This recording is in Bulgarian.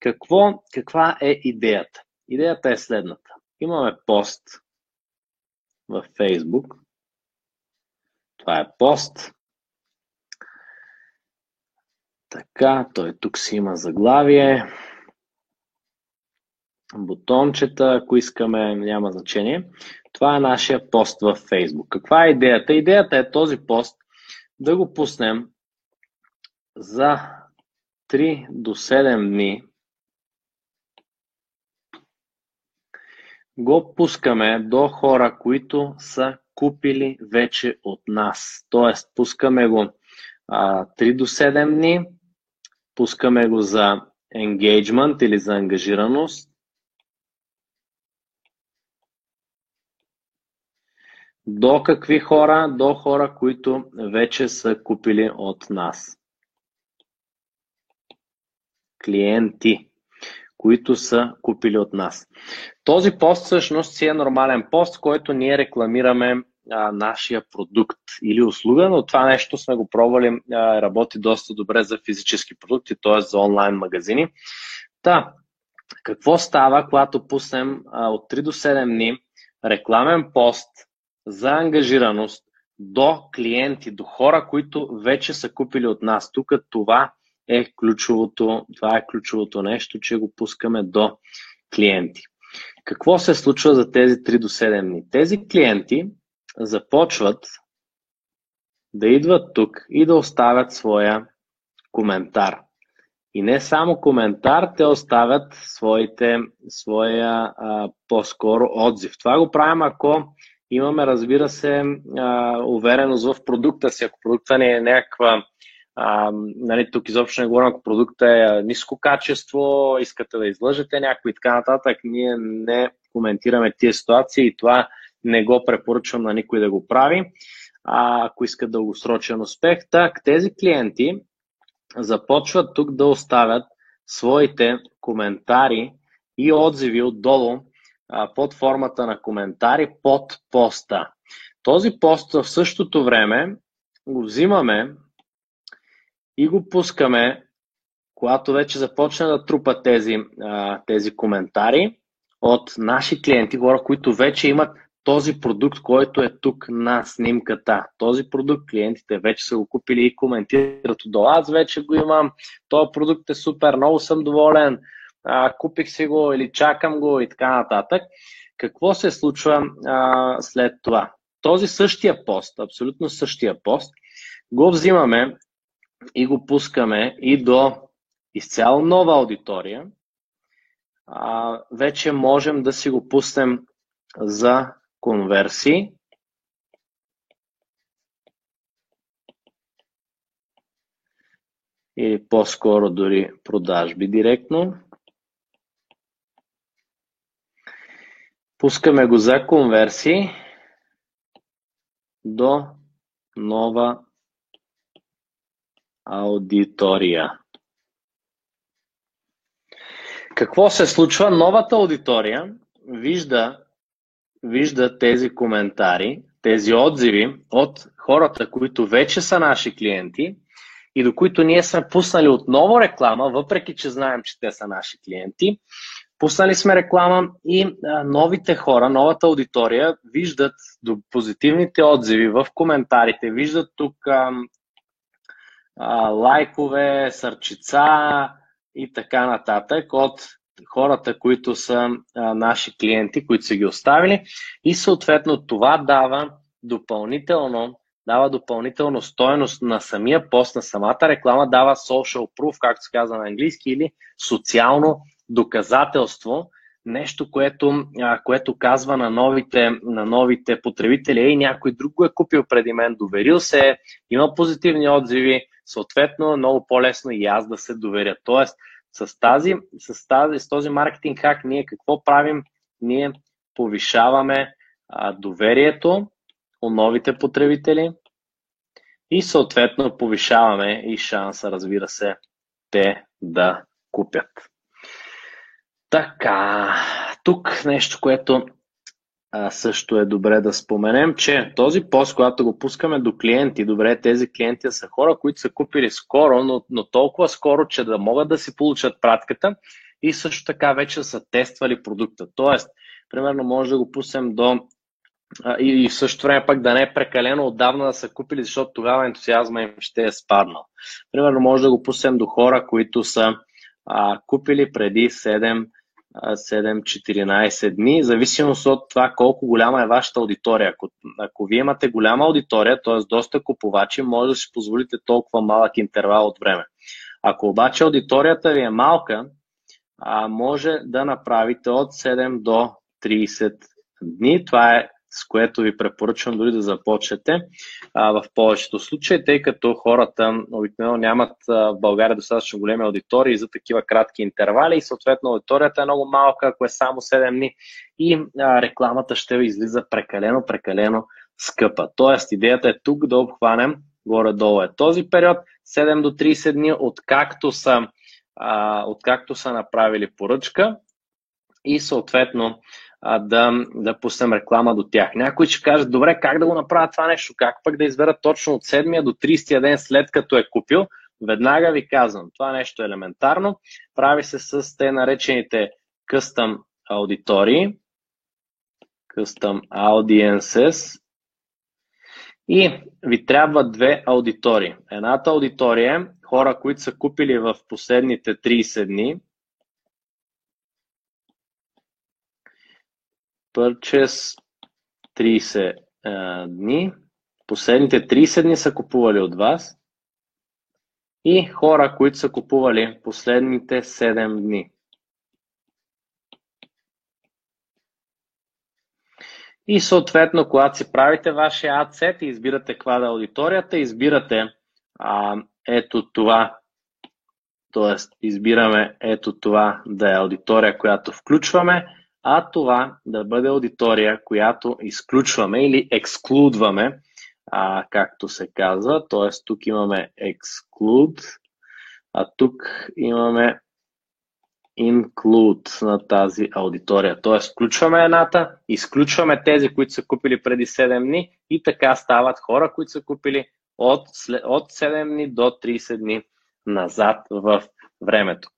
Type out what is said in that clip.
Какво, каква е идеята? Идеята е следната. Имаме пост в Facebook. Това е пост. Така, той тук си има заглавие. Бутончета, ако искаме, няма значение. Това е нашия пост в Facebook. Каква е идеята? Идеята е този пост да го пуснем за 3 до 7 дни. Го пускаме до хора, които са купили вече от нас. Тоест, пускаме го а, 3 до 7 дни, пускаме го за engagement или за ангажираност, До какви хора? До хора, които вече са купили от нас. Клиенти, които са купили от нас. Този пост всъщност си е нормален пост, който ние рекламираме а, нашия продукт или услуга, но това нещо сме го пробвали, а, работи доста добре за физически продукти, т.е. за онлайн магазини. Та, какво става, когато пуснем а, от 3 до 7 дни рекламен пост за ангажираност до клиенти, до хора, които вече са купили от нас. Тук това е ключовото, това е ключовото нещо, че го пускаме до клиенти. Какво се случва за тези 3 до 7 дни? Тези клиенти започват да идват тук и да оставят своя коментар. И не само коментар, те оставят своите, своя а, по-скоро отзив. Това го правим, ако Имаме, разбира се, а, увереност в продукта си. Ако продукта не е някаква, а, нали, тук изобщо не говорим, ако продукта е ниско качество, искате да излъжете някой и така нататък, ние не коментираме тия ситуации и това не го препоръчвам на никой да го прави, а, ако искат дългосрочен успех. Так, тези клиенти започват тук да оставят своите коментари и отзиви отдолу под формата на коментари под поста. Този пост в същото време го взимаме и го пускаме, когато вече започне да трупа тези, тези коментари от наши клиенти, хора, които вече имат този продукт, който е тук на снимката. Този продукт клиентите вече са го купили и коментират отдолу. Аз вече го имам, този продукт е супер, много съм доволен, а, купих си го или чакам го и така нататък. Какво се случва а, след това? Този същия пост, абсолютно същия пост, го взимаме и го пускаме и до изцяло нова аудитория. А, вече можем да си го пуснем за конверсии. Или по-скоро дори продажби директно. Пускаме го за конверсии до нова аудитория. Какво се случва? Новата аудитория вижда, вижда тези коментари, тези отзиви от хората, които вече са наши клиенти и до които ние сме пуснали отново реклама, въпреки че знаем, че те са наши клиенти. Пуснали сме реклама и новите хора, новата аудитория виждат позитивните отзиви в коментарите, виждат тук лайкове, сърчица и така нататък от хората, които са а, наши клиенти, които са ги оставили. И съответно това дава допълнително дава допълнително стоеност на самия пост, на самата реклама, дава social proof, както се казва на английски, или социално доказателство, нещо, което, което казва на новите, на новите потребители, ей, някой друг го е купил преди мен, доверил се, има позитивни отзиви, съответно много по-лесно и аз да се доверя. Тоест, с, тази, с, тази, с този маркетинг хак ние какво правим? Ние повишаваме а, доверието у новите потребители и съответно повишаваме и шанса, разбира се, те да купят. Така, тук нещо, което а, също е добре да споменем, че този пост, когато го пускаме до клиенти, добре, тези клиенти са хора, които са купили скоро, но, но толкова скоро, че да могат да си получат пратката и също така вече са тествали продукта. Тоест, примерно може да го пуснем до и в същото време пък да не е прекалено отдавна да са купили, защото тогава ентусиазма им ще е спаднал. Примерно може да го пуснем до хора, които са а, купили преди 7 7-14 дни, зависимост от това колко голяма е вашата аудитория. Ако, ако вие имате голяма аудитория, т.е. доста купувачи, може да си позволите толкова малък интервал от време. Ако обаче аудиторията ви е малка, а, може да направите от 7 до 30 дни. Това е с което ви препоръчвам дори да започнете а, в повечето случаи, тъй като хората обикновено нямат в България достатъчно големи аудитории за такива кратки интервали и съответно аудиторията е много малка, ако е само 7 дни и а, рекламата ще ви излиза прекалено, прекалено скъпа. Тоест идеята е тук да обхванем горе-долу е този период, 7 до 30 дни, откакто са, а, откакто са направили поръчка и съответно а, да, да пуснем реклама до тях. Някой ще каже, добре, как да го направя това нещо? Как пък да избера точно от 7 до 30 ден след като е купил? Веднага ви казвам, това нещо е елементарно. Прави се с те наречените custom аудитории, custom audiences и ви трябва две аудитории. Едната аудитория е хора, които са купили в последните 30 дни, Purchase 30 а, дни. Последните 30 дни са купували от вас. И хора, които са купували последните 7 дни. И съответно, когато си правите вашия адсет и избирате каква да е аудиторията, избирате а, ето това, т.е. избираме ето това да е аудитория, която включваме а това да бъде аудитория, която изключваме или ексклудваме, а, както се казва. Т.е. тук имаме exclude, а тук имаме include на тази аудитория. Т.е. включваме едната, изключваме тези, които са купили преди 7 дни и така стават хора, които са купили от, от 7 дни до 30 дни назад в времето.